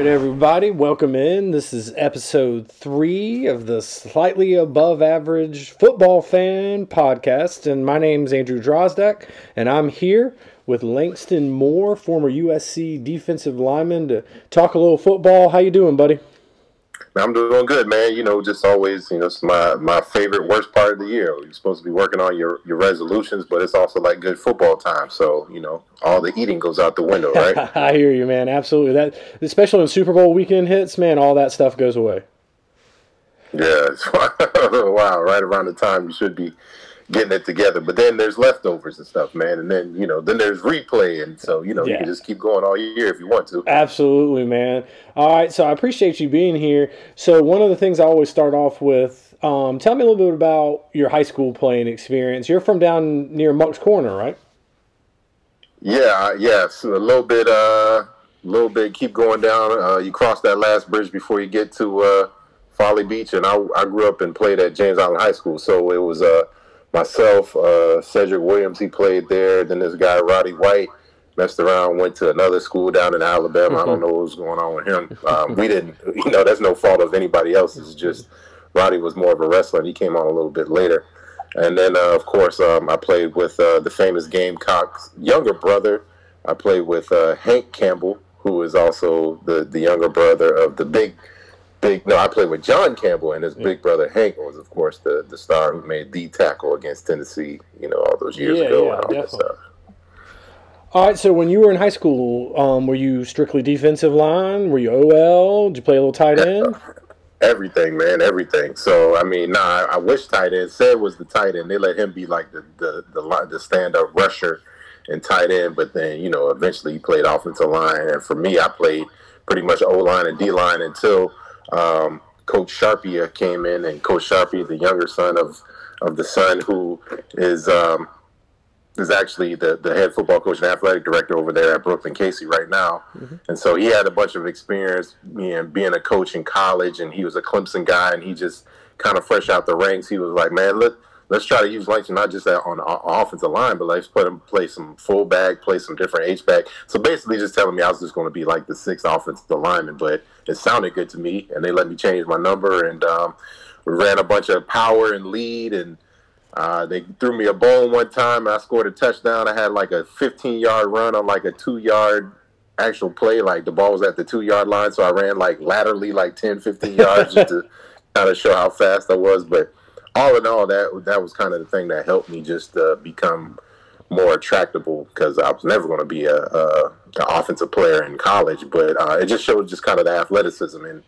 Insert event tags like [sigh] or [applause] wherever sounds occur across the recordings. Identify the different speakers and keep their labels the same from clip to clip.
Speaker 1: Right, everybody, welcome in. This is episode three of the Slightly Above Average Football Fan podcast. And my name's Andrew Drozdak, and I'm here with Langston Moore, former USC defensive lineman, to talk a little football. How you doing, buddy?
Speaker 2: I'm doing good, man. You know, just always, you know, it's my my favorite worst part of the year. You're supposed to be working on your your resolutions, but it's also like good football time. So, you know, all the eating goes out the window, right? [laughs]
Speaker 1: I hear you, man. Absolutely. That especially when Super Bowl weekend hits, man, all that stuff goes away.
Speaker 2: Yeah, [laughs] wow, right around the time you should be getting it together. But then there's leftovers and stuff, man. And then, you know, then there's replay. And so, you know, yeah. you can just keep going all year if you want to.
Speaker 1: Absolutely, man. All right. So I appreciate you being here. So, one of the things I always start off with um, tell me a little bit about your high school playing experience. You're from down near Moncks Corner, right?
Speaker 2: Yeah, yeah. So a little bit, uh, a little bit, keep going down. Uh, you cross that last bridge before you get to uh, Folly Beach. And I, I grew up and played at James Island High School. So it was, uh, myself, uh, Cedric Williams, he played there. Then this guy, Roddy White, messed around, went to another school down in Alabama. Mm-hmm. I don't know what was going on with him. Um, we didn't, you know, that's no fault of anybody else. It's just Roddy was more of a wrestler. and He came on a little bit later. And then, uh, of course, um, I played with uh, the famous Gamecocks' younger brother. I played with uh, Hank Campbell, who is also the, the younger brother of the big – big. No, I played with John Campbell, and his yeah. big brother Hank was, of course, the the star who made the tackle against Tennessee. You know, all those years
Speaker 1: yeah,
Speaker 2: ago.
Speaker 1: Yeah, and all definitely. All right. So when you were in high school, um, were you strictly defensive line? Were you OL? Did you play a little tight end? [laughs]
Speaker 2: Everything, man, everything. So I mean, nah, I, I wish tight end. Said was the tight end. They let him be like the the the, the stand up rusher and tight end, but then you know eventually he played offensive line. And for me, I played pretty much O line and D line until um, Coach Sharpie came in, and Coach Sharpie, the younger son of of the son who is um, is actually the, the head football coach and athletic director over there at Brookland-Cayce right now. Mm-hmm. And so he had a bunch of experience being, being a coach in college, and he was a Clemson guy, and he just kind of fresh out the ranks. He was like, man, look, let's try to use Langston not just on the offensive line, but let's put him play some fullback, play some different H back. So basically, just telling me I was just going to be like the sixth offensive lineman, but it sounded good to me, and they let me change my number, and um, we ran a bunch of power and lead, and uh, they threw me a bone one time, and I scored a touchdown. I had like a 15 yard run on like a two yard actual play, like the ball was at the two yard line, so I ran like laterally like 10, 15 yards just to [laughs] kind of show how fast I was, but all in all, that that was kind of the thing that helped me just uh, become more attractable because I was never going to be a, a, an offensive player in college, but uh, it just showed just kind of the athleticism and.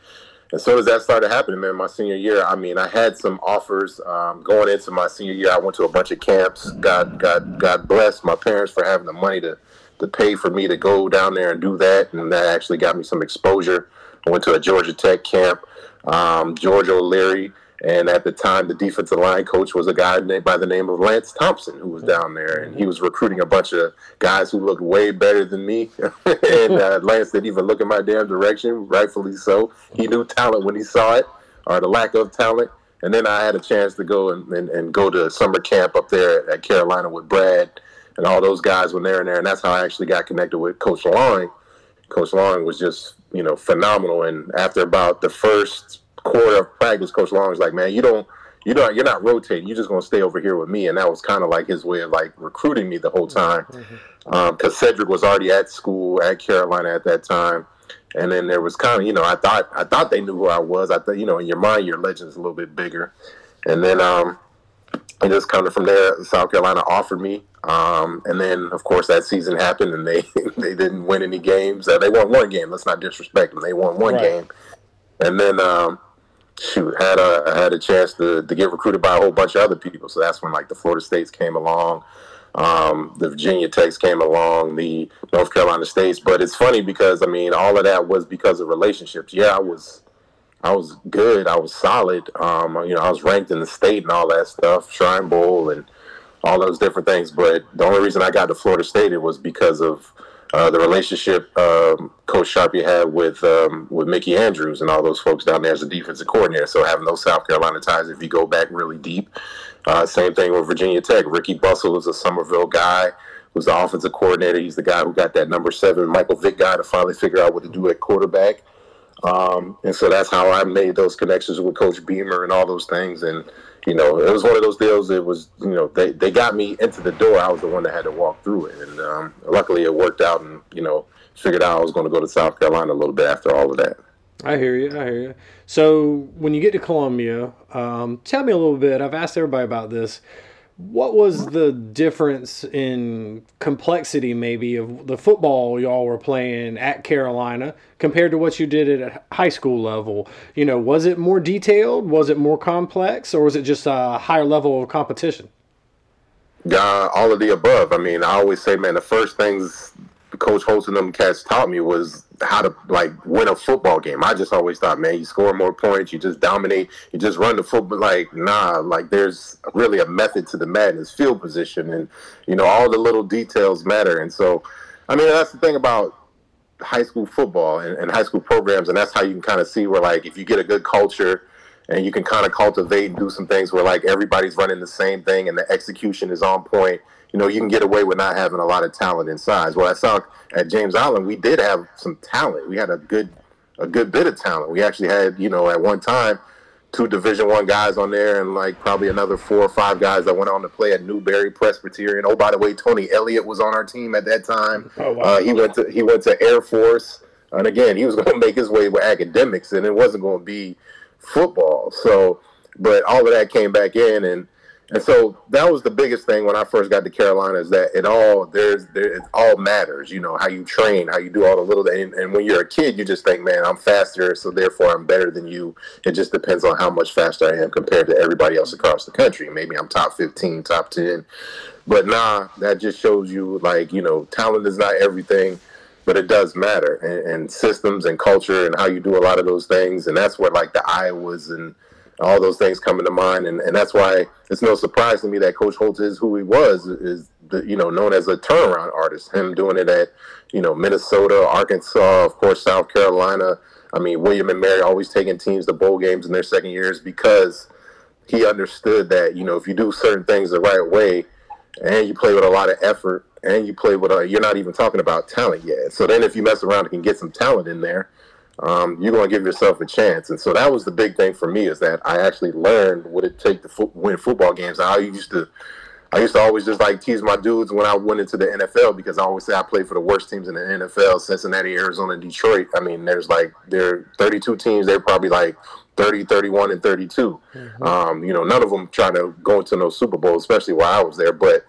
Speaker 2: As soon as that started happening, man, my senior year, I mean, I had some offers um, going into my senior year. I went to a bunch of camps. God, God, God bless my parents for having the money to to pay for me to go down there and do that, and that actually got me some exposure. I went to a Georgia Tech camp. Um, George O'Leary and at the time, the defensive line coach was a guy named by the name of Lance Thompson, who was down there, and he was recruiting a bunch of guys who looked way better than me. [laughs] and uh, Lance didn't even look in my damn direction, rightfully so. He knew talent when he saw it, or the lack of talent. And then I had a chance to go and, and, and go to summer camp up there at Carolina with Brad and all those guys when they're in there. And that's how I actually got connected with Coach Long. Coach Long was just, you know, phenomenal. And after about the first quarter of practice, Coach Long was like, "Man, you don't." You know, you're not rotating. You're just gonna stay over here with me, and that was kind of like his way of like recruiting me the whole time, because mm-hmm. um, Cedric was already at school at Carolina at that time, and then there was kind of you know I thought I thought they knew who I was. I thought you know in your mind your legend's a little bit bigger, and then um, and just kind of from there, South Carolina offered me, um, and then of course that season happened, and they [laughs] they didn't win any games. Uh, they won one game. Let's not disrespect them. They won one right. game, and then um, shoot had a had a chance to, to get recruited by a whole bunch of other people. So that's when like the Florida States came along, um, the Virginia Techs came along, the North Carolina States. But it's funny because I mean all of that was because of relationships. Yeah, I was I was good, I was solid. Um, you know, I was ranked in the state and all that stuff, Shrine Bowl and all those different things. But the only reason I got to Florida State it was because of uh, the relationship um, Coach Sharpie had with um, with Mickey Andrews and all those folks down there as a defensive coordinator. So having those South Carolina ties, if you go back really deep, uh, same thing with Virginia Tech. Ricky Bustle was a Summerville guy was the offensive coordinator. He's the guy who got that number seven Michael Vick guy to finally figure out what to do at quarterback. Um, and so that's how I made those connections with Coach Beamer and all those things. And you know, it was one of those deals. It was you know they they got me into the door. I was the one that had to walk through it, and um, luckily it worked out. And you know, figured out I was going to go to South Carolina a little bit after all of that.
Speaker 1: I hear you. I hear you. So when you get to Columbia, um, tell me a little bit. I've asked everybody about this. What was the difference in complexity, maybe, of the football y'all were playing at Carolina compared to what you did at high school level? You know, was it more detailed? Was it more complex? Or was it just a higher level of competition?
Speaker 2: Uh, all of the above. I mean, I always say, man, the first things Coach Holtz and them cats taught me was how to like win a football game. I just always thought, man, you score more points, you just dominate, you just run the football. Like, nah, like there's really a method to the madness. Field position and you know all the little details matter. And so, I mean, that's the thing about high school football and, and high school programs, and that's how you can kind of see where like if you get a good culture and you can kind of cultivate and do some things where like everybody's running the same thing and the execution is on point you know, you can get away with not having a lot of talent in size. Well, I saw at James Island, we did have some talent. We had a good, a good bit of talent. We actually had, you know, at one time, two Division One guys on there, and like probably another four or five guys that went on to play at Newberry Presbyterian. Oh, by the way, Tony Elliott was on our team at that time. Oh, wow. uh, he went to he went to Air Force, and again, he was [laughs] going to make his way with academics, and it wasn't going to be football. So, but all of that came back in, and and so that was the biggest thing when I first got to Carolina is that it all there's there, it all matters. You know how you train, how you do all the little. And, and when you're a kid, you just think, man, I'm faster, so therefore I'm better than you. It just depends on how much faster I am compared to everybody else across the country. Maybe I'm top 15, top 10, but nah, that just shows you like you know talent is not everything but it does matter and, and, systems and culture and how you do a lot of those things and that's what like the iowas and all those things coming to mind, and, and that's why it's no surprise to me that Coach Holtz is who he was, is the, you know known as a turnaround artist. Him doing it at you know Minnesota, Arkansas, of course South Carolina. I mean William and Mary always taking teams to bowl games in their second years because he understood that you know if you do certain things the right way and you play with a lot of effort and you play with a, you're not even talking about talent yet. So then if you mess around and can get some talent in there um, you're going to give yourself a chance. And so that was the big thing for me is that I actually learned what it take to fo- win football games. I used to, I used to always just like tease my dudes when I went into the NFL because I always say I played for the worst teams in the NFL: Cincinnati, Arizona, Detroit. I mean, there's like there are 32 teams. They're probably like 30, 31, and 32. Mm-hmm. Um, you know, none of them try to go into no Super Bowl, especially while I was there. But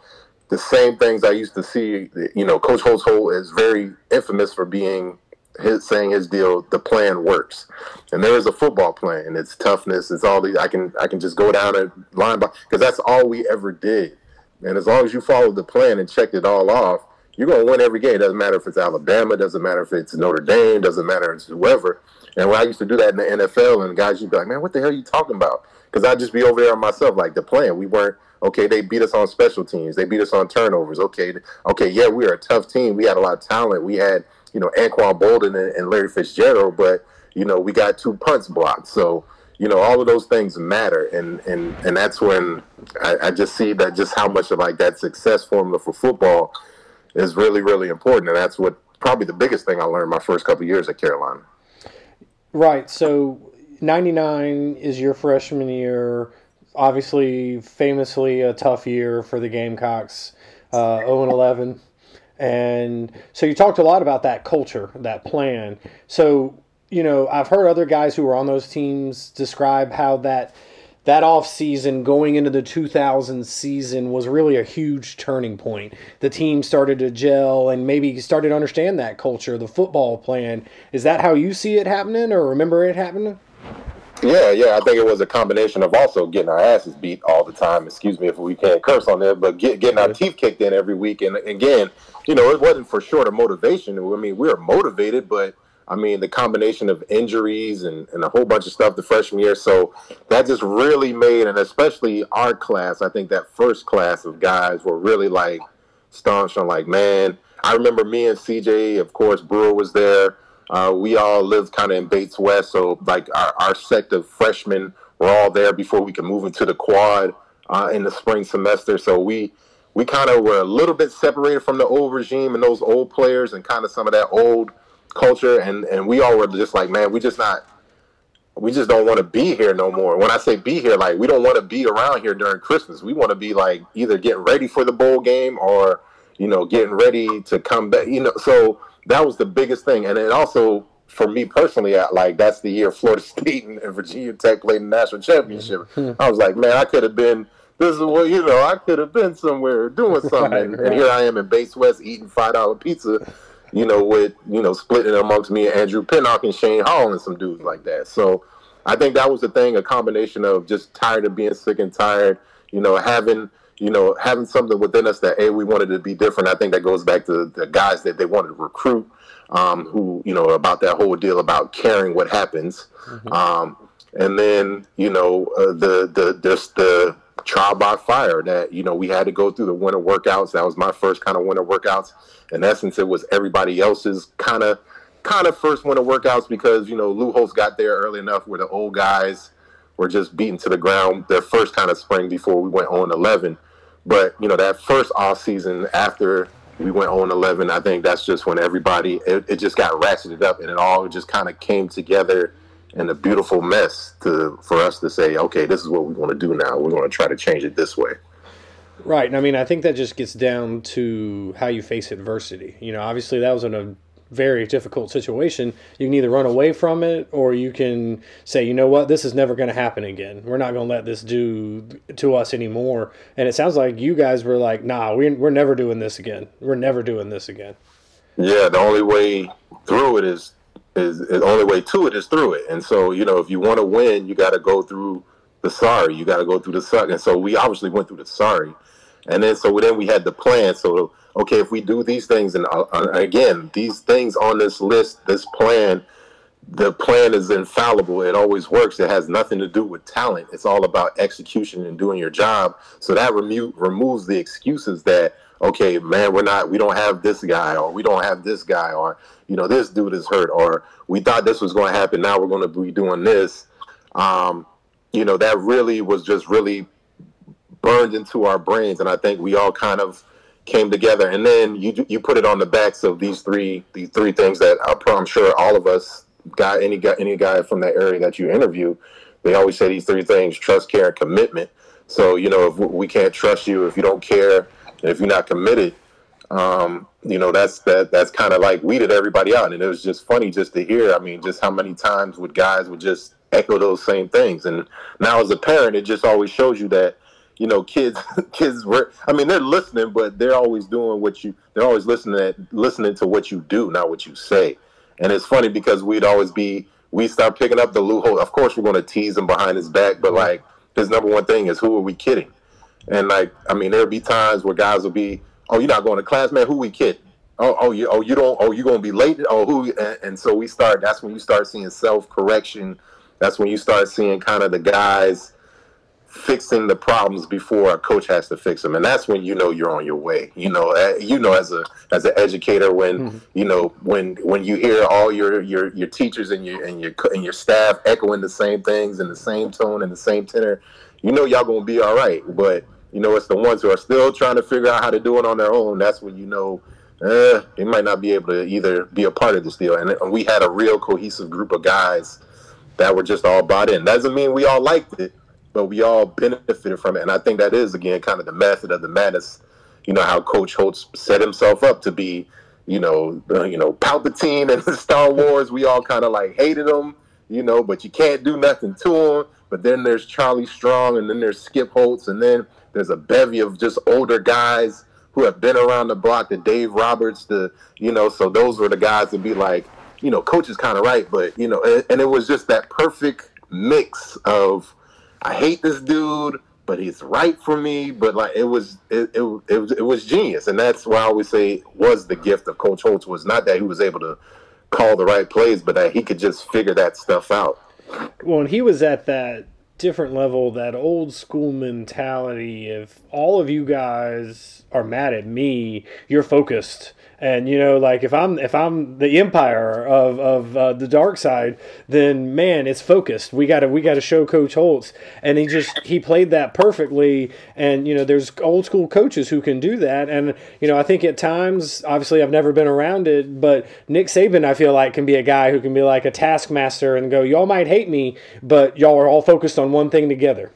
Speaker 2: the same things I used to see, you know, Coach Holtz is very infamous for being his saying his deal, the plan works. And there is a football plan. And it's toughness. It's all these. I can I can just go down and line by because that's all we ever did. And as long as you follow the plan and checked it all off, you're gonna win every game. Doesn't matter if it's Alabama. Doesn't matter if it's Notre Dame. Doesn't matter if it's whoever. And when I used to do that in the NFL, and guys, you'd be like, "Man, what the hell are you talking about?" Because I'd just be over there on myself, like the plan. We weren't okay. They beat us on special teams. They beat us on turnovers. Okay, okay, yeah, we were a tough team. We had a lot of talent. We had you know, Anquan Boldin and, and Larry Fitzgerald, but you know, we got two punts blocked. So, you know, all of those things matter, and and and that's when I, I just see that just how much of like that success formula for football is really really important, and that's what probably the biggest thing I learned my first couple years at Carolina.
Speaker 1: Right. So, ninety nine is your freshman year. Obviously, famously a tough year for the Gamecocks. Uh, 0 and 11 and so you talked a lot about that culture, that plan. So, you know, I've heard other guys who were on those teams describe how that that off season going into the 2000 season was really a huge turning point. The team started to gel and maybe started to understand that culture, the football plan. Is that how you see it happening or remember it happening?
Speaker 2: Yeah, yeah, I think it was a combination of also getting our asses beat all the time. Excuse me if we can't curse on there, but get, getting our teeth kicked in every week. And again, you know, it wasn't for short of motivation. I mean, we were motivated, but I mean, the combination of injuries and, and a whole bunch of stuff the freshman year. So that just really made, and especially our class, I think that first class of guys were really like staunch on like, man, I remember me and CJ, of course, Brewer was there. Uh, we all lived kind of in Bates West. So like our, our sect of freshmen were all there before we could move into the quad uh, in the spring semester. So we, we kind of were a little bit separated from the old regime and those old players and kind of some of that old culture and and we all were just like man we just not we just don't want to be here no more when i say be here like we don't want to be around here during christmas we want to be like either getting ready for the bowl game or you know getting ready to come back you know so that was the biggest thing and it also for me personally like that's the year [laughs] florida state and virginia tech played the national championship mm-hmm. i was like man i could have been this is what you know. I could have been somewhere doing [laughs] something, right, right. and here I am in Bates West eating five dollar pizza. You know, with you know splitting amongst me and Andrew Pinnock and Shane Hall and some dudes like that. So I think that was the thing, a combination of just tired of being sick and tired. You know, having you know having something within us that hey we wanted to be different. I think that goes back to the guys that they wanted to recruit, um, who you know about that whole deal about caring what happens. Mm-hmm. Um, and then you know uh, the the just the trial by fire that you know we had to go through the winter workouts that was my first kind of winter workouts in essence it was everybody else's kind of kind of first winter workouts because you know Lou Holtz got there early enough where the old guys were just beaten to the ground their first kind of spring before we went on 11 but you know that first off season after we went on 11 i think that's just when everybody it, it just got ratcheted up and it all just kind of came together and a beautiful mess to for us to say, okay, this is what we want to do now. We're going to try to change it this way.
Speaker 1: Right. And I mean, I think that just gets down to how you face adversity. You know, obviously that was in a very difficult situation. You can either run away from it or you can say, you know what, this is never going to happen again. We're not going to let this do to us anymore. And it sounds like you guys were like, nah, we're, we're never doing this again. We're never doing this again.
Speaker 2: Yeah, the only way through it is is, is the only way to it is through it. And so, you know, if you want to win, you got to go through the sorry. You got to go through the suck. And so we obviously went through the sorry. And then so then we had the plan. So okay, if we do these things, and uh, uh, again, these things on this list, this plan, the plan is infallible. It always works. It has nothing to do with talent. It's all about execution and doing your job. So that remo- removes the excuses that okay, man, we're not, we don't have this guy, or we don't have this guy, or you know, this dude is hurt, or we thought this was going to happen. Now we're going to be doing this. Um, you know, that really was just really burned into our brains, and I think we all kind of came together. And then you you put it on the backs of these three these three things that I'm sure all of us got any guy any guy from that area that you interview, they always say these three things: trust, care, and commitment. So you know, if we can't trust you, if you don't care, if you're not committed, um, you know, that's that that's kind of like weeded everybody out. And it was just funny just to hear. I mean, just how many times would guys would just echo those same things. And now as a parent, it just always shows you that you know kids [laughs] kids were i mean they're listening but they're always doing what you they're always listening at listening to what you do not what you say and it's funny because we'd always be we start picking up the loophole of course we're going to tease him behind his back but like his number one thing is who are we kidding and like, I mean, there'll be times where guys will be, "Oh, you're not going to class, man? Who we kidding? Oh, oh, you, oh, you don't. Oh, you're gonna be late? Oh, who?" And, and so we start. That's when you start seeing self correction. That's when you start seeing kind of the guys fixing the problems before a coach has to fix them, and that's when you know you're on your way. You know, eh, you know, as a as an educator, when mm-hmm. you know when when you hear all your your your teachers and your and your and your staff echoing the same things in the same tone and the same tenor, you know y'all gonna be all right. But you know, it's the ones who are still trying to figure out how to do it on their own. That's when you know eh, they might not be able to either be a part of this deal. And we had a real cohesive group of guys that were just all bought in. Doesn't mean we all liked it, but we all benefited from it. And I think that is again kind of the method of the madness. You know how Coach Holtz set himself up to be, you know, uh, you know Palpatine and the [laughs] Star Wars. We all kind of like hated him, you know, but you can't do nothing to him. But then there's Charlie Strong, and then there's Skip Holtz, and then there's a bevy of just older guys who have been around the block. The Dave Roberts, the you know, so those were the guys to be like, you know, coach is kind of right, but you know, and, and, it was just that perfect mix of I hate this dude, but he's right for me. But like it was, it it, it was it was genius, and that's why I always say was the gift of Coach Holtz was not that he was able to call the right plays, but that he could just figure that stuff out.
Speaker 1: Well, and he was at that different level that old school mentality. If all of you guys are mad at me, you're focused and you know, like if I'm if I'm the empire of of uh, the dark side, then man, it's focused. We got to we got to show Coach Holtz, and he just he played that perfectly. And you know, there's old school coaches who can do that. And you know, I think at times, obviously, I've never been around it, but Nick Saban, I feel like, can be a guy who can be like a taskmaster and go, y'all might hate me, but y'all are all focused on one thing together.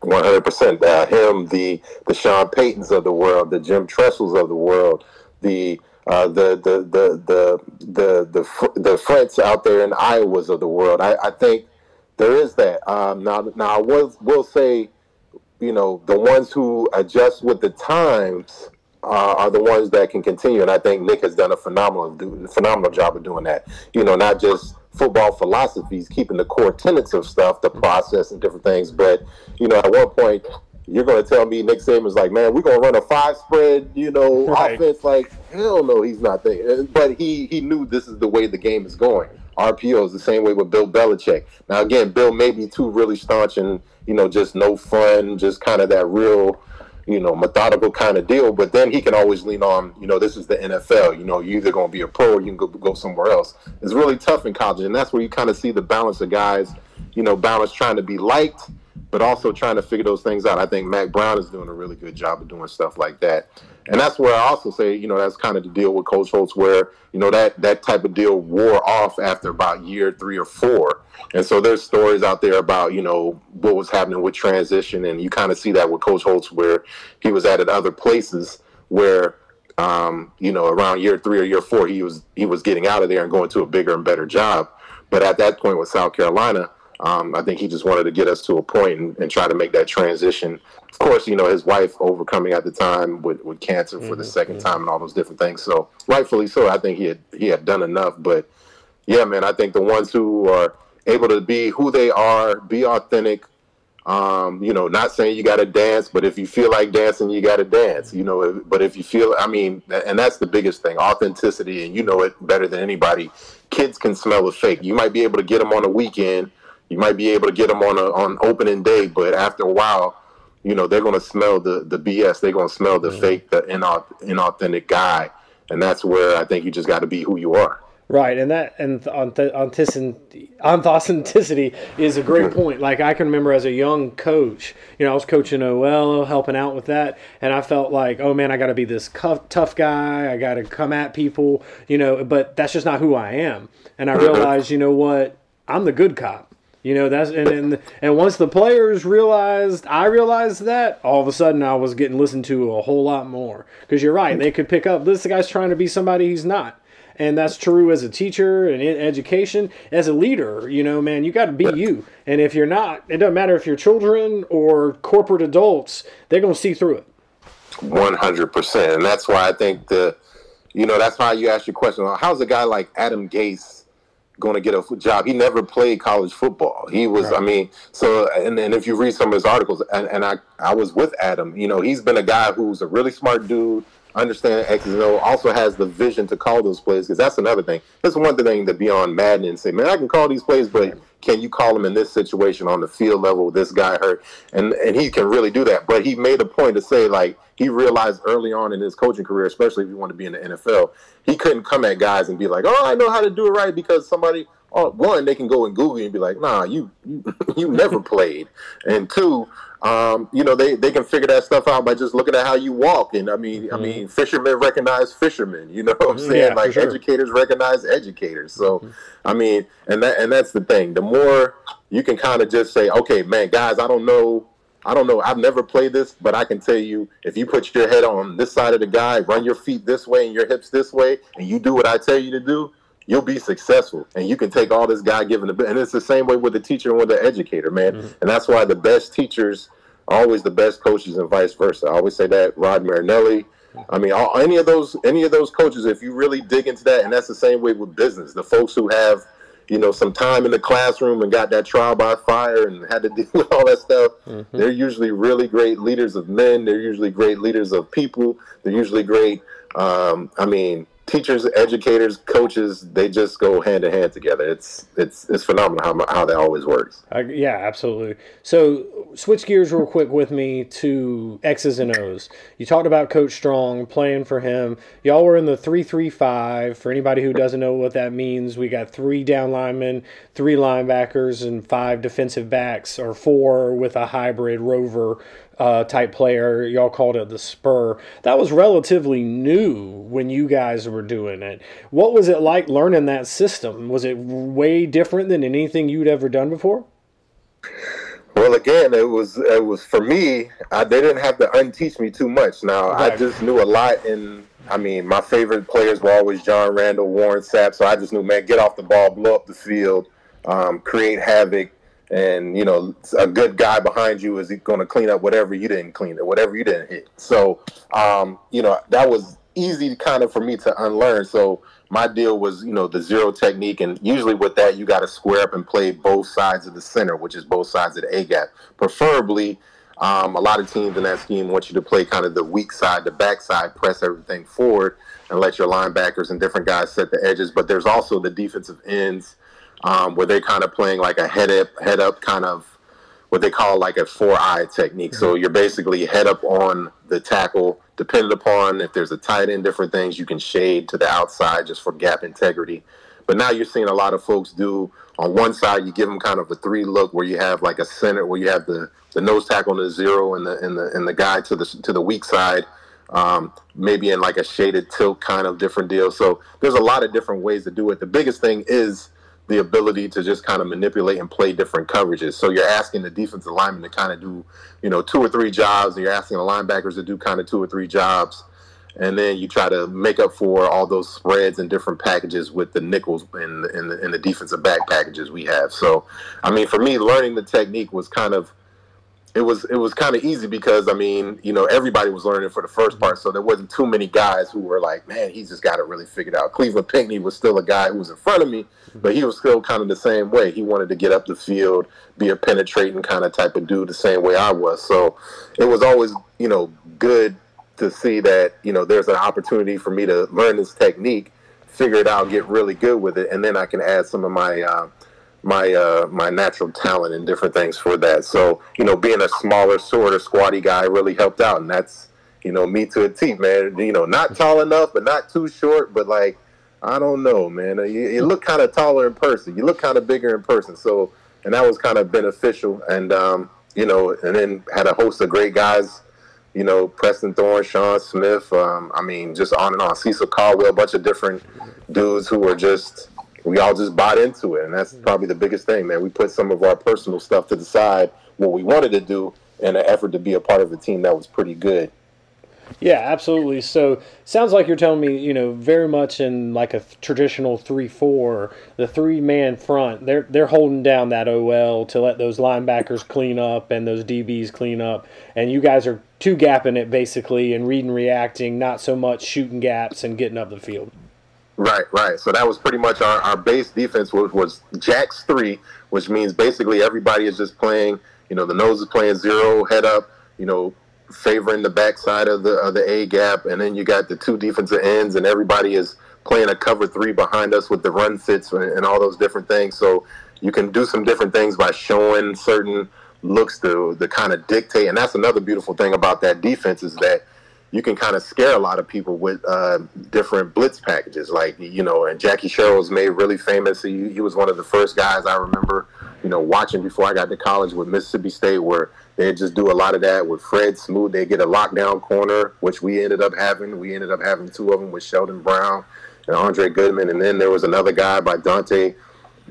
Speaker 2: One hundred percent. Uh, him, the the Sean Paytons of the world, the Jim Tressels of the world, the uh, the, the the the the the the out there in Iowas of the world. I, I think there is that. Um, now, now I will will say, you know, the ones who adjust with the times uh, are the ones that can continue, and I think Nick has done a phenomenal phenomenal job of doing that. You know, not just football philosophies, keeping the core tenets of stuff, the process and different things, but you know, at one point you're going to tell me Nick Saban's like, man, we're going to run a five spread, you know, [laughs] right. offense. Like, hell no, he's not there. Uh, but he he knew this is the way the game is going. RPO is the same way with Bill Belichick. Now, again, Bill may be too really staunch and, you know, just no fun, just kind of that real, you know, methodical kind of deal. But then he can always lean on, you know, this is the NFL. You know, you're either going to be a pro or you can go, go somewhere else. It's really tough in college. And that's where you kind of see the balance of guys, you know, balance trying to be liked – but also trying to figure those things out. I think Mack Brown is doing a really good job of doing stuff like that. And that's where I also say, you know, that's kind of the deal with Coach Holtz, where you know that that type of deal wore off after about year three or four. And so there's stories out there about you know what was happening with transition, and you kind of see that with Coach Holtz, where he was at at other places where um, you know around year three or year four he was he was getting out of there and going to a bigger and better job. But at that point with South Carolina, um, I think he just wanted to get us to a point and, and, try to make that transition. Of course, you know, his wife overcoming at the time with, with cancer for mm-hmm. the 2nd mm-hmm. time and all those different things. So rightfully so, I think he had he had done enough. But yeah, man, I think the ones who are able to be who they are, be authentic. Um, you know, not saying you got to dance, but if you feel like dancing, you got to dance. You know, but if you feel, I mean, and that's the biggest thing, authenticity, and you know it better than anybody. Kids can smell a fake. You might be able to get them on a weekend you might be able to get them on a, on opening day, but after a while, you know they're going to smell the the BS. They're going to smell the mm-hmm. fake, the inauthentic guy, and that's where I think you just got to be who you are.
Speaker 1: Right, and that and authenticity is a great point. Like I can remember as a young coach, you know, I was coaching OL, helping out with that, and I felt like, oh man, I got to be this tough guy. I got to come at people, you know. But that's just not who I am. And I realized, you know what, I'm the good cop. You know that's and, and and once the players realized, I realized that all of a sudden I was getting listened to a whole lot more. Because you're right, they could pick up this guy's trying to be somebody he's not, and that's true as a teacher and in education, as a leader. You know, man, you got to be you. And if you're not, it doesn't matter if you're children or corporate adults, they're gonna see through it.
Speaker 2: One hundred percent, and that's why I think the, you know, that's why you ask your question. How's a guy like Adam Gase? Going to get a job. He never played college football. He was, right. I mean, so and, and if you read some of his articles, and, and I I was with Adam. You know, he's been a guy who's a really smart dude, understand X and O, also has the vision to call those plays because that's another thing. That's one thing to be on Madden and say, man, I can call these plays, but can you call him in this situation on the field level? This guy hurt, and and he can really do that. But he made a point to say like he realized early on in his coaching career, especially if you want to be in the NFL, he couldn't come at guys and be like, "Oh, I know how to do it right," because somebody, oh, one, they can go and Google and be like, "Nah, you you, [laughs] you never played," and two, um, you know, they, they can figure that stuff out by just looking at how you walk. And I mean, mm-hmm. I mean, fishermen recognize fishermen. You know what I'm mm-hmm. saying? Yeah, like sure. educators recognize educators. So, mm-hmm. I mean, and that and that's the thing. The more you can kind of just say, okay, man, guys, I don't know I don't know. I've never played this, but I can tell you if you put your head on this side of the guy, run your feet this way and your hips this way, and you do what I tell you to do, you'll be successful. And you can take all this guy giving the and it's the same way with the teacher and with the educator, man. Mm-hmm. And that's why the best teachers are always the best coaches and vice versa. I always say that Rod Marinelli. I mean, all, any of those any of those coaches, if you really dig into that, and that's the same way with business. The folks who have you know, some time in the classroom and got that trial by fire and had to [laughs] deal with all that stuff. Mm-hmm. They're usually really great leaders of men. They're usually great leaders of people. They're usually great. Um, I mean, teachers, educators, coaches, they just go hand in hand together. It's it's it's phenomenal how how that always works.
Speaker 1: Uh, yeah, absolutely. So switch gears real quick with me to X's and O's. You talked about Coach Strong playing for him. Y'all were in the three three five. For anybody who doesn't know what that means, we got three down linemen, three linebackers, and five defensive backs, or four with a hybrid rover uh, type player. Y'all called it the Spur. That was relatively new when you guys were doing it. What was it like learning that system? Was it way different than anything you'd ever done before?
Speaker 2: Well, again, it was it was for me. I, they didn't have to unteach me too much. Now right. I just knew a lot. And I mean, my favorite players were always John Randle, Warren Sapp. So I just knew, man, get off the ball, blow up the field, um, create havoc and you know a good guy behind you is going to clean up whatever you didn't clean or whatever you didn't hit. So um, you know that was easy kind of for me to unlearn. So my deal was you know the zero technique and usually with that you got to square up and play both sides of the center which is both sides of the a gap. Preferably um, a lot of teams in that scheme want you to play kind of the weak side the back side press everything forward and let your linebackers and different guys set the edges. But there's also the defensive ends um, where they're kind of playing like a head up, head up kind of what they call like a four eye technique. Mm-hmm. So you're basically head up on the tackle, depending upon if there's a tight end, different things you can shade to the outside just for gap integrity. But now you're seeing a lot of folks do on one side, you give them kind of a three look where you have like a center where you have the, the nose tackle on the zero and the and the and the guy to the to the weak side. Um, maybe in like a shaded tilt kind of different deal. So there's a lot of different ways to do it. The biggest thing is the ability to just kind of manipulate and play different coverages. So you're asking the defensive lineman to kind of do, you know, two or three jobs, and you're asking the linebackers to do kind of two or three jobs, and then you try to make up for all those spreads and different packages with the nickels and the, and the defensive back packages we have. So, I mean, for me, learning the technique was kind of it was it was kind of easy because I mean, you know, everybody was learning for the first part, so there wasn't too many guys who were like, man, he's just got it really figured out. Cleveland Pinckney was still a guy who was in front of me, but he was still kind of the same way. He wanted to get up the field, be a penetrating kind of type of dude, the same way I was. So it was always, you know, good to see that you know there's an opportunity for me to learn this technique, figure it out, get really good with it, and then I can add some of my uh, my uh, my natural talent and different things for that. So you know, being a smaller, sort of squatty guy really helped out, and that's you know me to a T, man. You know, not tall enough, but not too short, but like I don't know, man. You, you look kind of taller in person. You look kind of bigger in person. So and that was kind of beneficial, and um, you know, and then had a host of great guys. You know, Preston Thorn, Sean Smith. Um, I mean, just on and on. Cecil Caldwell, a bunch of different dudes who were just we all just bought into it, and that's mm-hmm. probably the biggest thing, man. We put some of our personal stuff to the side, what we wanted to do, in an effort to be a part of a team that was pretty good.
Speaker 1: Yeah, absolutely. So sounds like you're telling me, you know, very much in like a traditional three-four, the three-man front. They're they're holding down that OL to let those linebackers clean up and those DBs clean up, and you guys are two gapping it basically and reading, reacting, not so much shooting gaps and getting up the field.
Speaker 2: Right, right. So that was pretty much our, our base defense was, was jacks three, which means basically everybody is just playing, you know, the nose is playing zero, head up, you know, favoring the backside of the of the A gap, and then you got the two defensive ends, and everybody is playing a cover three behind us with the run fits and, and all those different things. So you can do some different things by showing certain looks to the kind of dictate, and that's another beautiful thing about that defense is that you can kind of scare a lot of people with uh, different blitz packages. Like, you know, and Jackie Sherrill's made really famous. He, he was one of the first guys I remember, you know, watching before I got to college with Mississippi State, where they just do a lot of that with Fred Smoot. They get a lockdown corner, which we ended up having. We ended up having two of them with Sheldon Brown and Andre Goodman. And then there was another guy by Dunta.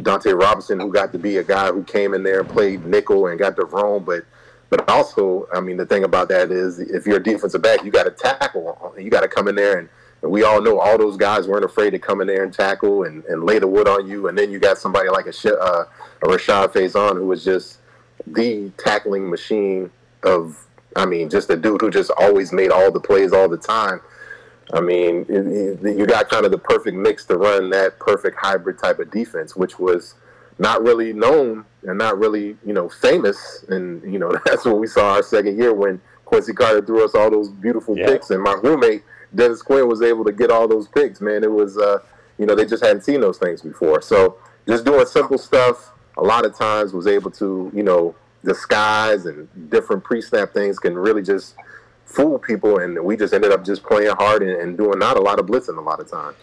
Speaker 2: Dunta Robinson, who got to be a guy who came in there and played nickel and got to roam, but but also, I mean, the thing about that is, if you're a defensive back, you got to tackle. You got to come in there, and, and, we all know all those guys weren't afraid to come in there and tackle and, and lay the wood on you. And then you got somebody like a, uh, a Rashad Faison who was just the tackling machine of, I mean, just a dude who just always made all the plays all the time. I mean, you got kind of the perfect mix to run that perfect hybrid type of defense, which was not really known and not really, you know, famous. And, you know, [laughs] that's what we saw our second year when Quincy Carter threw us all those beautiful yeah. picks. And my roommate Dennis Quinn was able to get all those picks, man, it was uh, you know they just hadn't seen those things before. So just doing simple stuff, a lot of times was able to you know disguise and different pre-snap things can really just fool people, and we just ended up just playing hard and, and doing not a lot of blitzing a lot of times.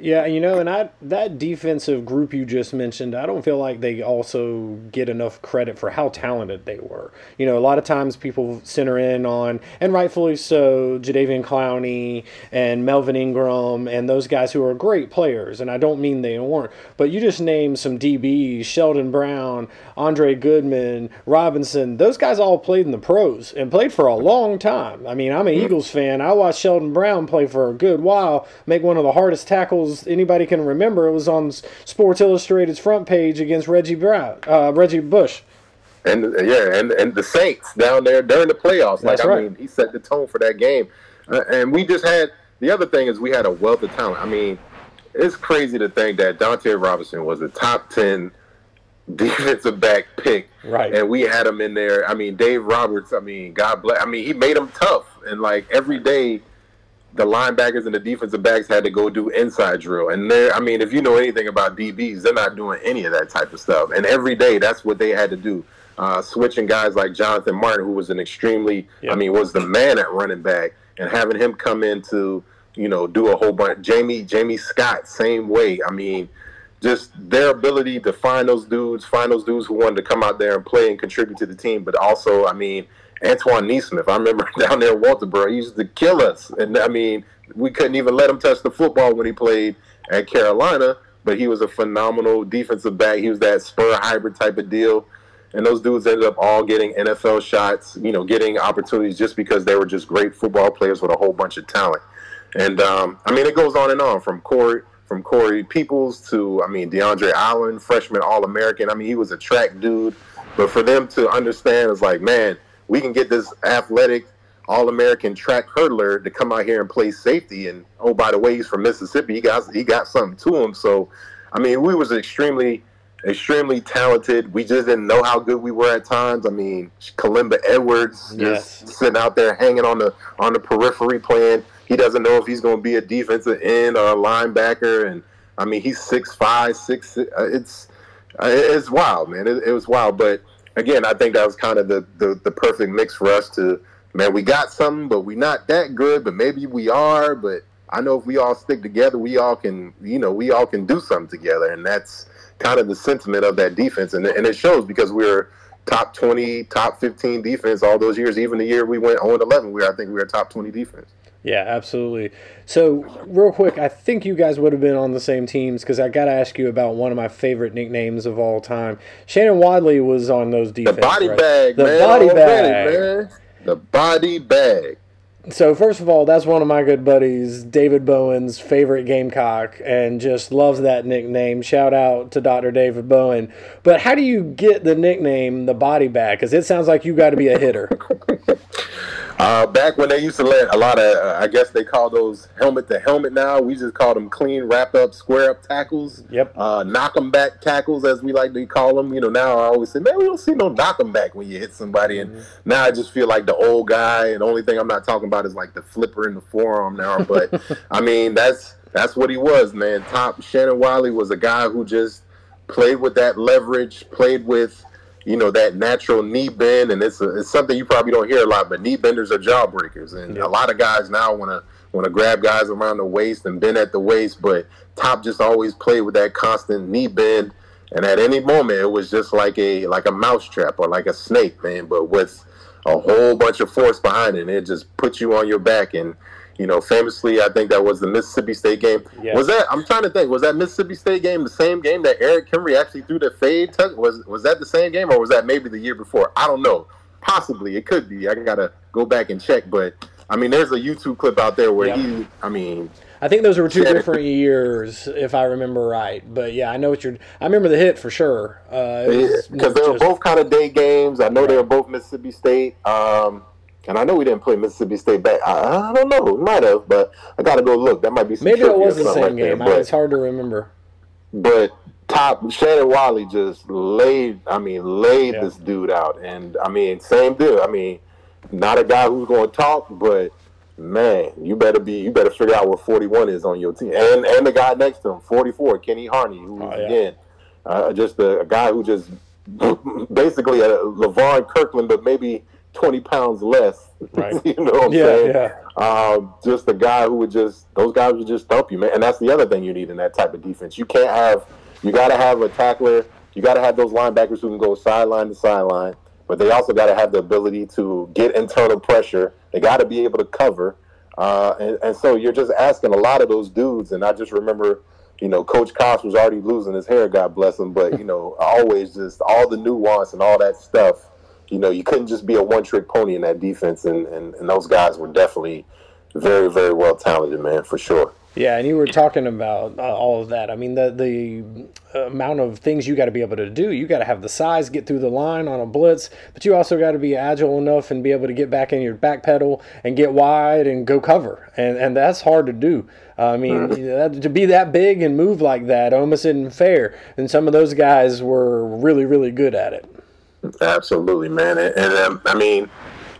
Speaker 1: Yeah, you know, and I that defensive group you just mentioned, I don't feel like they also get enough credit for how talented they were. You know, a lot of times people center in on, and rightfully so, Jadeveon Clowney and Melvin Ingram and those guys who are great players, and I don't mean they weren't, but you just named some DBs, Sheldon Brown, Andre Goodman, Robinson. Those guys all played in the pros and played for a long time. I mean, I'm an mm-hmm. Eagles fan. I watched Sheldon Brown play for a good while, make one of the hardest tackles anybody can remember. It was on Sports Illustrated's front page against Reggie Brown, uh, Reggie Bush.
Speaker 2: And yeah, and and the Saints down there during the playoffs. Like
Speaker 1: That's
Speaker 2: I
Speaker 1: right.
Speaker 2: mean, he set the tone for that game. Uh, and we just had the other thing is we had a wealth of talent. I mean, it's crazy to think that Dunta Robinson was a top ten defensive back pick,
Speaker 1: Right.
Speaker 2: And we had him in there. I mean, Dave Roberts. I mean, God bless. I mean, he made him tough, and like every day, the linebackers and the defensive backs had to go do inside drill. And there, I mean, if you know anything about DBs, they're not doing any of that type of stuff. And every day, that's what they had to do. Uh, switching guys like Jonathan Martin, who was an extremely,
Speaker 1: Yeah.
Speaker 2: I mean, was the man at running back, and having him come in to, you know, do a whole bunch. Jamie Jamie Scott, same way. I mean, just their ability to find those dudes, find those dudes who wanted to come out there and play and contribute to the team. But also, I mean, Antoine Neesmith, I remember [laughs] down there in Walterboro, he used to kill us. And I mean, we couldn't even let him touch the football when he played at Carolina, but he was a phenomenal defensive back. He was that spur hybrid type of deal. And those dudes ended up all getting NFL shots, you know, getting opportunities just because they were just great football players with a whole bunch of talent. And um, I mean, it goes on and on from Corey from Corey Peoples to I mean DeAndre Allen, freshman All American. I mean, he was a track dude, but for them to understand is like, man, we can get this athletic All American track hurdler to come out here and play safety. And oh, by the way, he's from Mississippi. He got he got something to him. So, I mean, we was extremely extremely talented. We just didn't know how good we were at times. I mean, Kalimba Edwards
Speaker 1: Yes.
Speaker 2: just sitting out there hanging on the on the periphery playing. He doesn't know if he's going to be a defensive end or a linebacker, and I mean he's six five, six. six uh, it's uh, it's wild, man. It, it was wild, but again, I think that was kind of the, the the perfect mix for us to man. We got something, but we're not that good, but maybe we are. But I know if we all stick together, we all can, you know, we all can do something together, and that's kind of the sentiment of that defense, and and it shows because we're top twenty, top fifteen defense all those years. Even the year we went 0 11, we were, I think we were top twenty defense.
Speaker 1: Yeah, absolutely. So, real quick, I think you guys would have been on the same teams because I got to ask you about one of my favorite nicknames of all time. Shannon Wadley was on those
Speaker 2: The body
Speaker 1: right?
Speaker 2: bag,
Speaker 1: The
Speaker 2: man.
Speaker 1: body bag.
Speaker 2: man. The body bag.
Speaker 1: So, first of all, that's one of my good buddies, David Bowen's favorite Gamecock, and just loves that nickname. Shout out to Dr. David Bowen. But how do you get the nickname the body bag? Because it sounds like you got to be a hitter. [laughs]
Speaker 2: Uh, back when they used to let a lot of, uh, I guess they call those helmet to helmet now. We just call them clean, wrapped up, square up tackles.
Speaker 1: Yep.
Speaker 2: Uh, them back tackles, as we like to call them. You know, now I always say, man, we don't see no knock 'em back when you hit somebody. And now I just feel like the old guy. And the only thing I'm not talking about is like the flipper in the forearm now. But [laughs] I mean, that's that's what he was, man. Top Shannon Wiley was a guy who just played with that leverage, played with you know that natural knee bend, and it's a, it's something you probably don't hear a lot. But knee benders are jawbreakers, and
Speaker 1: Yeah.
Speaker 2: a lot of guys now want to want to grab guys around the waist and bend at the waist. But Top just always played with that constant knee bend, and at any moment it was just like a like a mousetrap or like a snake, man. But with a whole bunch of force behind it, and it just puts you on your back and. You know, famously, I think that was the Mississippi State game.
Speaker 1: Yes.
Speaker 2: Was that? I'm trying to think. Was that Mississippi State game the same game that Eric Henry actually threw the fade? Tuck? Was was that the same game, or was that maybe the year before? I don't know. Possibly, it could be. I gotta go back and check. But I mean, there's a YouTube clip out there where
Speaker 1: Yeah.
Speaker 2: he. I mean,
Speaker 1: I think those were two different years, if I remember right. But yeah, I know what you're. I remember the hit for sure. Uh, it was
Speaker 2: because they were
Speaker 1: just-
Speaker 2: both kind of day games. I know they were both Mississippi State. Um, and I know we didn't play Mississippi State back. I, I don't know. We might have, but I gotta go look. That might be some
Speaker 1: Maybe it was the same
Speaker 2: like
Speaker 1: game.
Speaker 2: But-
Speaker 1: it's hard to remember.
Speaker 2: but top Shannon Wiley just laid. I mean, laid
Speaker 1: Yeah.
Speaker 2: this dude out, and I mean, same deal. I mean, not a guy who's going to talk, but man, you better be you better figure out what 41 is on your team, and and the guy next to him, 44, Kenny Harney, who's oh, yeah. again uh, just a, a, guy who just [laughs] basically a Levon Kirkland, but maybe 20 pounds less. [laughs] Right. you know what I'm yeah, saying? Yeah. Um, just a guy who would just those guys would just dump you, man. And that's the other thing you need in that type of defense. You can't have you got to have a tackler. You got to have those linebackers who can go sideline to sideline, but they also got to have the ability to get internal pressure. They got to be able to cover. Uh, and, and so you're just asking a lot of those dudes. And I just remember you know, Coach Koss was already losing his hair, God bless him. But you know, [laughs] always just all the nuance and all that stuff. You know, you couldn't just be a one-trick pony in that defense, and, and, and those guys were definitely very, very well talented, man, for sure.
Speaker 1: Yeah, and you were talking about uh, all of that. I mean, the the amount of things you got to be able to do. You got to have the size, get through the line on a blitz, but you also got to be agile enough and be able to get back in your back pedal and get wide and go cover. And and that's hard to do. I mean, mm-hmm. to be that big and move like that almost isn't fair. And some of those guys were really, really good at it.
Speaker 2: Absolutely, man. And, and um, I mean,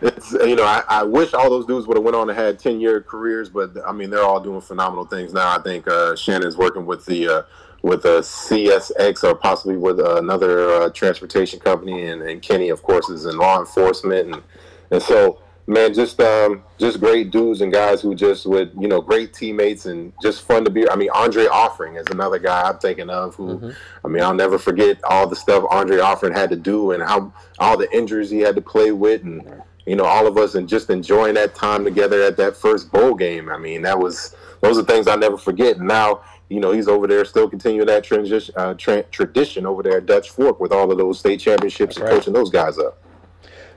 Speaker 2: it's you know, I, I, wish all those dudes would have went on and had ten year careers, but I mean, they're all doing phenomenal things now. I think uh, Shannon's working with the uh, with a CSX or possibly with another uh, transportation company, and, and Kenny, of course, is in law enforcement, and and so man, just um, just great dudes and guys who just would, you know, great teammates and just fun to be. I mean, Andre Offering is another guy I'm thinking of who, mm-hmm. I mean, I'll never forget all the stuff Andre Offering had to do and how all the injuries he had to play with and, you know, all of us and just enjoying that time together at that first bowl game. I mean, that was, those are things I'll never forget. And now, you know, he's over there still continuing that transition, uh, tra- tradition over there at Dutch Fork with all of those state championships That's and right. coaching those guys up.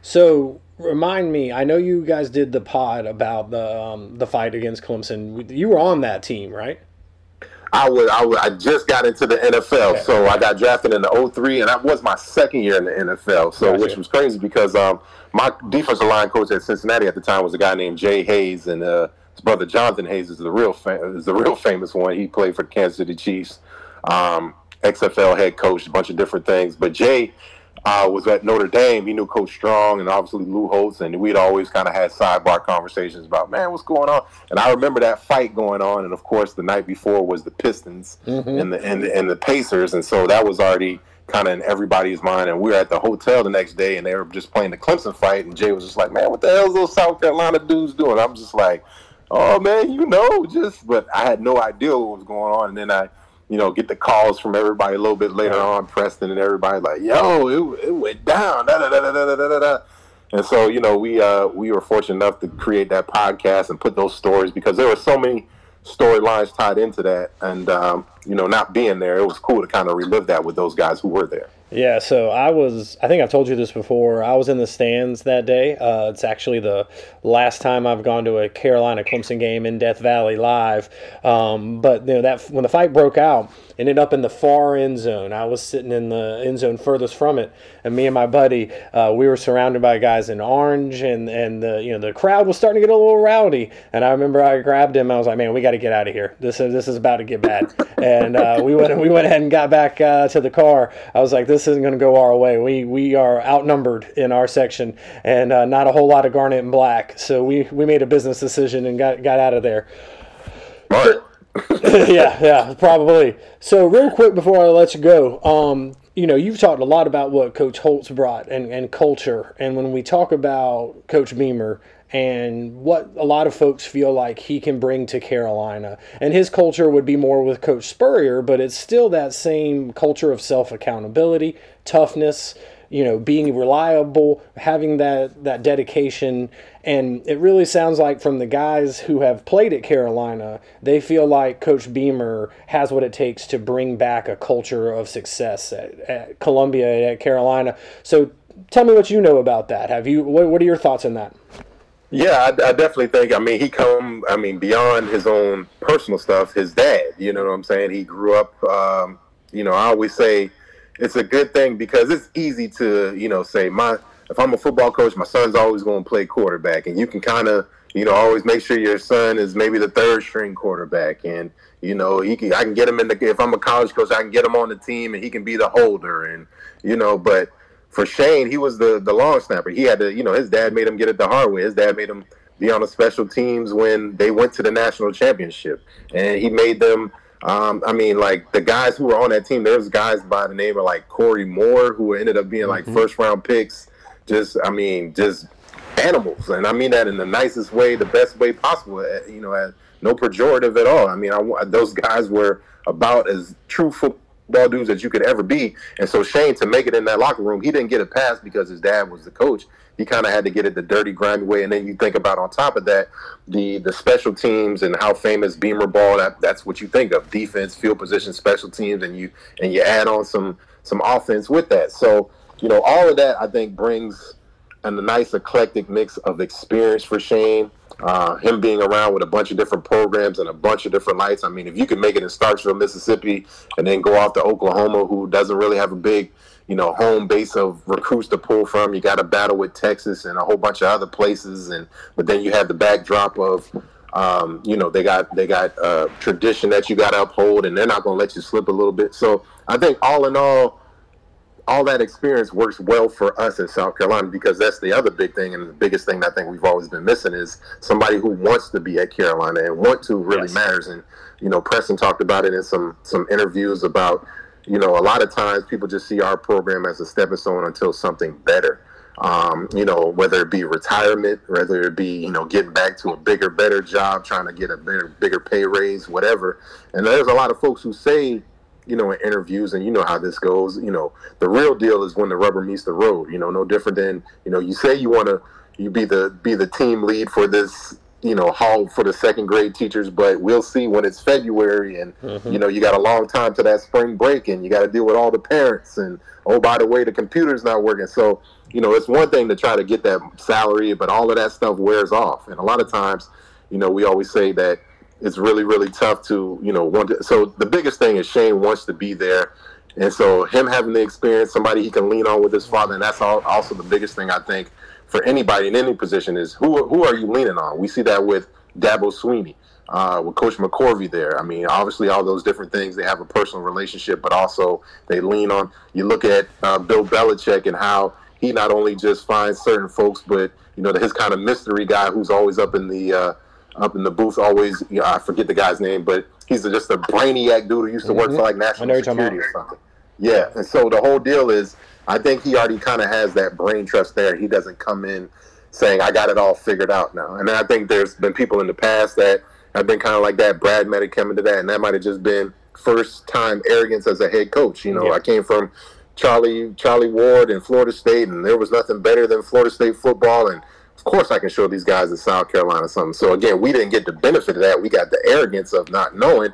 Speaker 1: So remind me. I know you guys did the pod about the um, the fight against Clemson. You were on that team, right?
Speaker 2: I would, I would, I just got into the NFL, okay. so I got drafted in the 03, and that was my second year in the NFL. So, gotcha. which was crazy because um, my defensive line coach at Cincinnati at the time was a guy named Jay Hayes, and uh, his brother Jonathan Hayes is the real fa- is the real famous one. He played for the Kansas City Chiefs, um, XFL head coach, a bunch of different things. But Jay uh, was at Notre Dame. He knew Coach Strong and obviously Lou Holtz, and we'd always kind of had sidebar conversations about, man, what's going on? And I remember that fight going on, and of course, the night before was the Pistons mm-hmm. and the and the, and the Pacers, and so that was already kind of in everybody's mind. And we were at the hotel the next day, and they were just playing the Clemson fight, and Jay was just like, man, what the hell's those South Carolina dudes doing? I'm just like, oh man, you know, just but I had no idea what was going on, and then I you know, get the calls from everybody a little bit later on, Preston and everybody like, yo, it, it went down. Da, da, da, da, da, da, da. And so, you know, we uh, we were fortunate enough to create that podcast and put those stories because there were so many storylines tied into that. And, um, you know, not being there, it was cool to kind of relive that with those guys who were there.
Speaker 1: Yeah, so I was, I think I've told you this before. I was in the stands that day. Uh, it's actually the last time I've gone to a Carolina Clemson game in Death Valley live. Um, but, you know, that when the fight broke out, ended up in the far end zone. I was sitting in the end zone furthest from it, and me and my buddy, uh, we were surrounded by guys in orange, and and the you know the crowd was starting to get a little rowdy. And I remember I grabbed him. I was like, "Man, we got to get out of here. This is this is about to get bad." [laughs] and uh, we went we went ahead and got back uh, to the car. I was like, "This isn't going to go our way. We we are outnumbered in our section, and uh, not a whole lot of garnet and black. So we we made a business decision and got got out of there."
Speaker 2: Smart. [laughs]
Speaker 1: yeah, yeah, probably. So, real quick before I let you go, um, you know, you've talked a lot about what Coach Holtz brought and, and culture. And when we talk about Coach Beamer and what a lot of folks feel like he can bring to Carolina, and his culture would be more with Coach Spurrier, but it's still that same culture of self accountability, toughness, you know, being reliable, having that that dedication, and it really sounds like from the guys who have played at Carolina, they feel like Coach Beamer has what it takes to bring back a culture of success at, at Columbia at Carolina. So, tell me what you know about that. Have you? What, what are your thoughts on that?
Speaker 2: Yeah, I, I, definitely think. I mean, he come. I mean, beyond his own personal stuff, his dad. You know what I'm saying? He grew up. Um, you know, I always say it's a good thing because it's easy to you know say my if I'm a football coach, my son's always going to play quarterback, and you can kind of you know always make sure your son is maybe the third string quarterback, and you know he can I can get him in the if I'm a college coach, I can get him on the team, and he can be the holder, and you know, but for Shane, he was the the long snapper. He had to, you know, his dad made him get it the hard way. His dad made him be on the special teams when they went to the national championship, and he made them. Um, I mean, like the guys who were on that team, there's guys by the name of like Corey Moore who ended up being like mm-hmm. first round picks. Just, I mean, just animals, and I mean that in the nicest way, the best way possible. Eh, you know, no pejorative at all. I mean, I, those guys were about as true football dudes as you could ever be. And so Shane, to make it in that locker room, he didn't get a pass because his dad was the coach. He kind of had to get it the dirty, grimy way. And then you think about on top of that, the the special teams and how famous Beamer ball. That that's what you think of: defense, field position, special teams, and you and you add on some some offense with that. So you know, all of that I think brings a nice eclectic mix of experience for Shane. Uh, him being around with a bunch of different programs and a bunch of different lights. I mean, if you can make it in Starkville, Mississippi, and then go off to Oklahoma, who doesn't really have a big, you know, home base of recruits to pull from, you got to battle with Texas and a whole bunch of other places, and but then you have the backdrop of. Um, you know they got they got uh, tradition that you got to uphold, and they're not going to let you slip a little bit. So I think all in all, all that experience works well for us in South Carolina because that's the other big thing and the biggest thing I think we've always been missing is somebody who wants to be at Carolina and want to really yes. matters. And you know, Preston talked about it in some some interviews about you know a lot of times people just see our program as a stepping stone until something better. Um, you know, whether it be retirement, whether it be you know getting back to a bigger, better job, trying to get a bigger, bigger pay raise, whatever. And there's a lot of folks who say you know, in interviews, and you know how this goes. You know, the real deal is when the rubber meets the road. You know, no different than you know, you say you want to, you be the be the team lead for this, you know, hall for the second grade teachers, but we'll see when it's February, and mm-hmm. you know, you got a long time to that spring break, and you got to deal with all the parents, and oh, by the way, the computer's not working, so. You know, it's one thing to try to get that salary, but all of that stuff wears off. And a lot of times, you know, we always say that it's really really tough to you know want to. So the biggest thing is Shane wants to be there, and so him having the experience, somebody he can lean on with his father, and that's all, also the biggest thing I think for anybody in any position is who who are you leaning on? We see that with Dabo Swinney Uh, with Coach McCorvey there. I mean, obviously, all those different things, they have a personal relationship, but also they lean on. You look at uh, Bill Belichick and how he not only just finds certain folks, but, you know, his kind of mystery guy who's always up in the, uh, up in the booth. Always, you know, I forget the guy's name, but he's just a brainiac dude who used to work mm-hmm. for like national security or something. Yeah, and so the whole deal is, I think he already kind of has that brain trust there. He doesn't come in saying, "I got it all figured out now." And I think there's been people in the past that have been kind of like that. Brad might have come into that, and that might have just been first time arrogance as a head coach. You know, yeah. I came from Charlie Charlie Ward in Florida State, and there was nothing better than Florida State football, and of course I can show these guys in South Carolina something. So again, we didn't get the benefit of that. We got the arrogance of not knowing.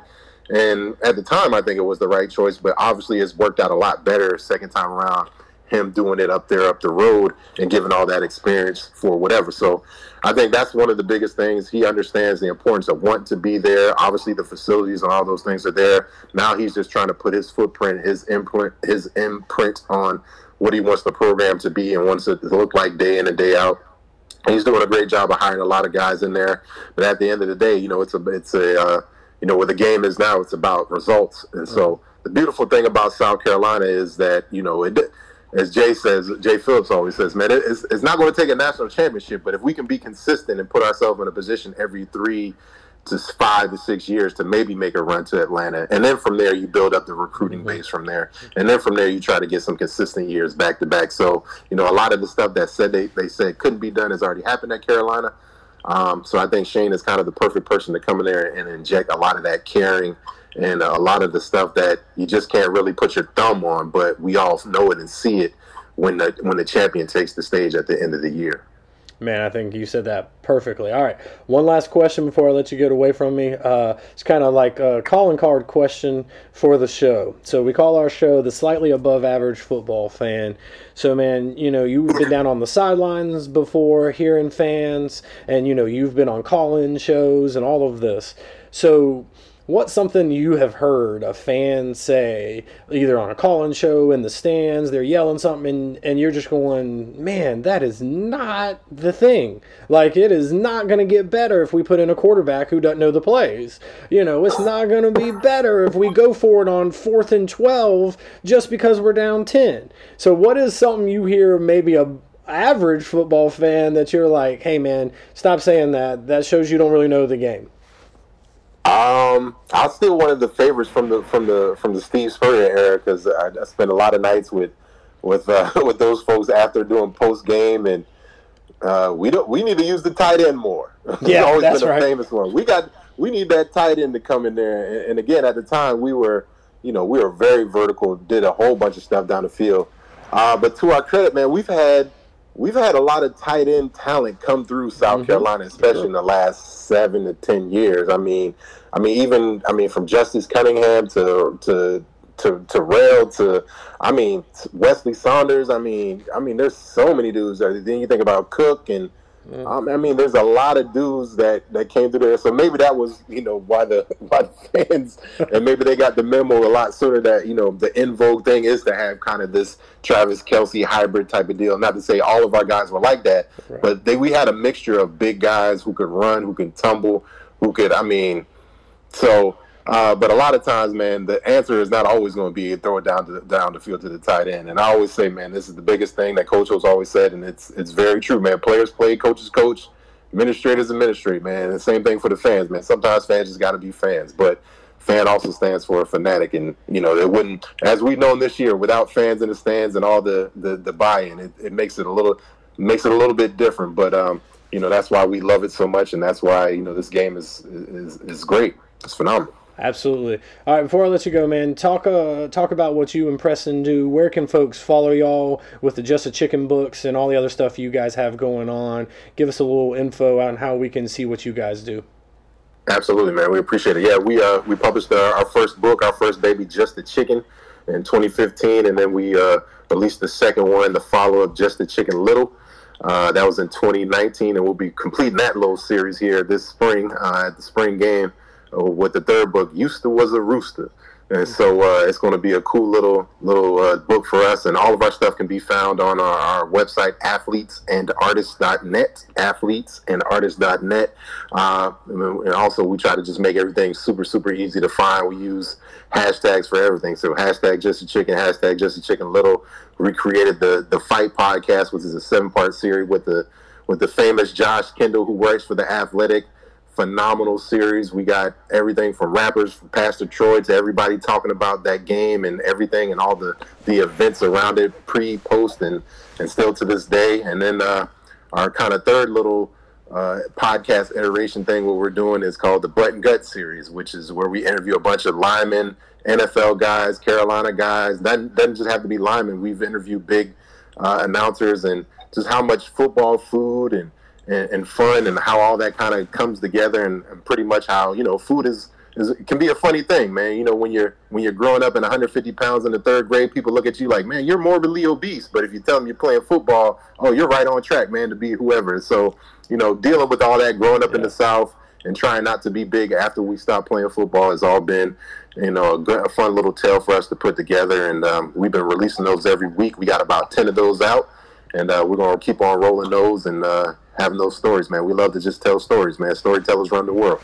Speaker 2: And at the time, I think it was the right choice, but obviously it's worked out a lot better second time around. Him doing it up there, up the road, and giving all that experience for whatever. So, I think that's one of the biggest things. He understands the importance of wanting to be there. Obviously, the facilities and all those things are there. Now he's just trying to put his footprint, his imprint, his imprint on what he wants the program to be and wants it to look like day in and day out he's doing a great job of hiring a lot of guys in there. But at the end of the day, you know, it's a it's a uh, you know where the game is now, it's about results. And so the beautiful thing about South Carolina is that you know it. As Jay says, Jay Phillips always says, man, it's, it's not going to take a national championship, but if we can be consistent and put ourselves in a position every three to five to six years to maybe make a run to Atlanta. And then from there, you build up the recruiting mm-hmm. base from there. And then from there, you try to get some consistent years back to back. So, you know, a lot of the stuff that said they, they said couldn't be done has already happened at Carolina. Um, so I think Shane is kind of the perfect person to come in there and inject a lot of that caring and a lot of the stuff that you just can't really put your thumb on, but we all know it and see it when the when the champion takes the stage at the end of the year.
Speaker 1: Man, I think you said that perfectly. All right, one last question before I let you get away from me. Uh, it's kind of like a calling card question for the show. So we call our show the slightly above average football fan. So man, you know you've been down on the sidelines before, hearing fans, and you know you've been on call-in shows and all of this. So what's something you have heard a fan say either on a call-in show in the stands they're yelling something and, and you're just going man that is not the thing like it is not going to get better if we put in a quarterback who doesn't know the plays you know it's not going to be better if we go for it on fourth and 12 just because we're down 10 so what is something you hear maybe a average football fan that you're like, hey man, stop saying that. That shows you don't really know the game.
Speaker 2: Um, I'm still one of the favorites from the from the from the Steve Spurrier era because I, I spent a lot of nights with with uh, [laughs] with those folks after doing post game, and uh, we don't we need to use the tight end more. [laughs]
Speaker 1: Yeah,
Speaker 2: always
Speaker 1: that's
Speaker 2: been a
Speaker 1: right.
Speaker 2: famous one. We got we need that tight end to come in there, and, and again at the time we were you know we were very vertical, did a whole bunch of stuff down the field. Uh, but to our credit, man, we've had we've had a lot of tight end talent come through South
Speaker 1: Mhm.
Speaker 2: Carolina, especially in the last seven to ten years. I mean, I mean, even I mean, from Justice Cunningham to to to to Rail to I mean Weslye Saunders. I mean, I mean, there's so many dudes. Then you think about Cook and. Um, I mean, there's a lot of dudes that, that came through there, so maybe that was, you know, why the [laughs] why the fans and maybe they got the memo a lot sooner that you know the in vogue thing is to have kind of this Travis Kelce hybrid type of deal. Not to say all of our guys were like that,
Speaker 1: Right.
Speaker 2: but they we had a mixture of big guys who could run, who could tumble, who could. I mean, so. Uh, but a lot of times, man, the answer is not always going to be throw it down to the, down the field to the tight end. And I always say, man, this is the biggest thing that Coach O's always said, and it's it's very true, man. Players play, coaches coach, administrators administrate, man. And the same thing for the fans, man. Sometimes fans just got to be fans, but fan also stands for a fanatic, and you know it wouldn't, as we've known this year, without fans in the stands and all the the, the buy-in, it, it makes it a little makes it a little bit different. But um, you know that's why we love it so much, and that's why you know this game is is is great. It's phenomenal.
Speaker 1: Absolutely. All right, before I let you go, man, talk uh, talk about what you impress and Preston do. Where can folks follow y'all with the Just a Chicken books and all the other stuff you guys have going on? Give us a little info on how we can see what you guys do.
Speaker 2: Absolutely, man. We appreciate it. Yeah, we uh we published uh, our first book, our first baby, Just the Chicken, in 2015, and then we uh, released the second one, the follow up, Just the Chicken Little. Uh, that was in 2019, and we'll be completing that little series here this spring uh, at the spring game uh, with the third book. Used to was a rooster, and so uh, it's going to be a cool little little uh, book for us. And all of our stuff can be found on our, our website, athletesandartists.net. Athletesandartists.net. Uh, and also, we try to just make everything super super easy to find. We use hashtags for everything. So hashtag just a chicken, hashtag just a chicken little. Recreated the the fight podcast, which is a seven part series with the with the famous Josh Kendall, who works for the Athletic phenomenal series. We got everything from rappers, from Pastor Troy to everybody talking about that game and everything and all the, the events around it, pre, post, and, and still to this day. And then uh, our kind of third little uh, podcast iteration thing, what we're doing is called the Butt and Gut series, which is where we interview a bunch of linemen, NFL guys, Carolina guys. That doesn't just have to be linemen. We've interviewed big uh, announcers and just how much football food and and, and fun and how all that kind of comes together and, and pretty much how you know food is, is can be a funny thing man. You know when you're when you're growing up in 150 pounds in the third grade people look at you like man you're morbidly obese. But if you tell them you're playing football oh you're right on track man to be whoever. So you know dealing with all that growing up in the south and trying not to be big after we stopped playing football has all been you know a, good, a fun little tale for us to put together. And um, we've been releasing those every week. We got about 10 of those out. And uh, we're gonna keep on rolling those and uh, having those stories, man. We love to just tell stories, man. Storytellers run the world.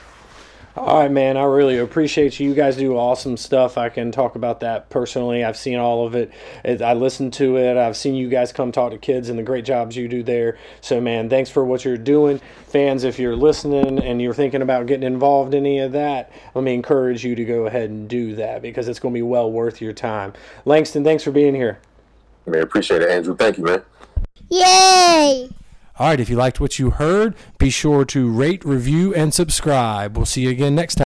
Speaker 1: All right, man. I really appreciate you. You guys do awesome stuff. I can talk about that personally. I've seen all of it. It- I listened to it. I've seen you guys come talk to kids and the great jobs you do there. So, man, thanks for what you're doing. Fans, if you're listening and you're thinking about getting involved in any of that, let me encourage you to go ahead and do that because it's going to be well worth your time. Langston, thanks for being here.
Speaker 2: Man, appreciate it, Andrew. Thank you, man.
Speaker 3: Yay!
Speaker 4: All right, if you liked what you heard, be sure to rate, review, and subscribe. We'll see you again next time.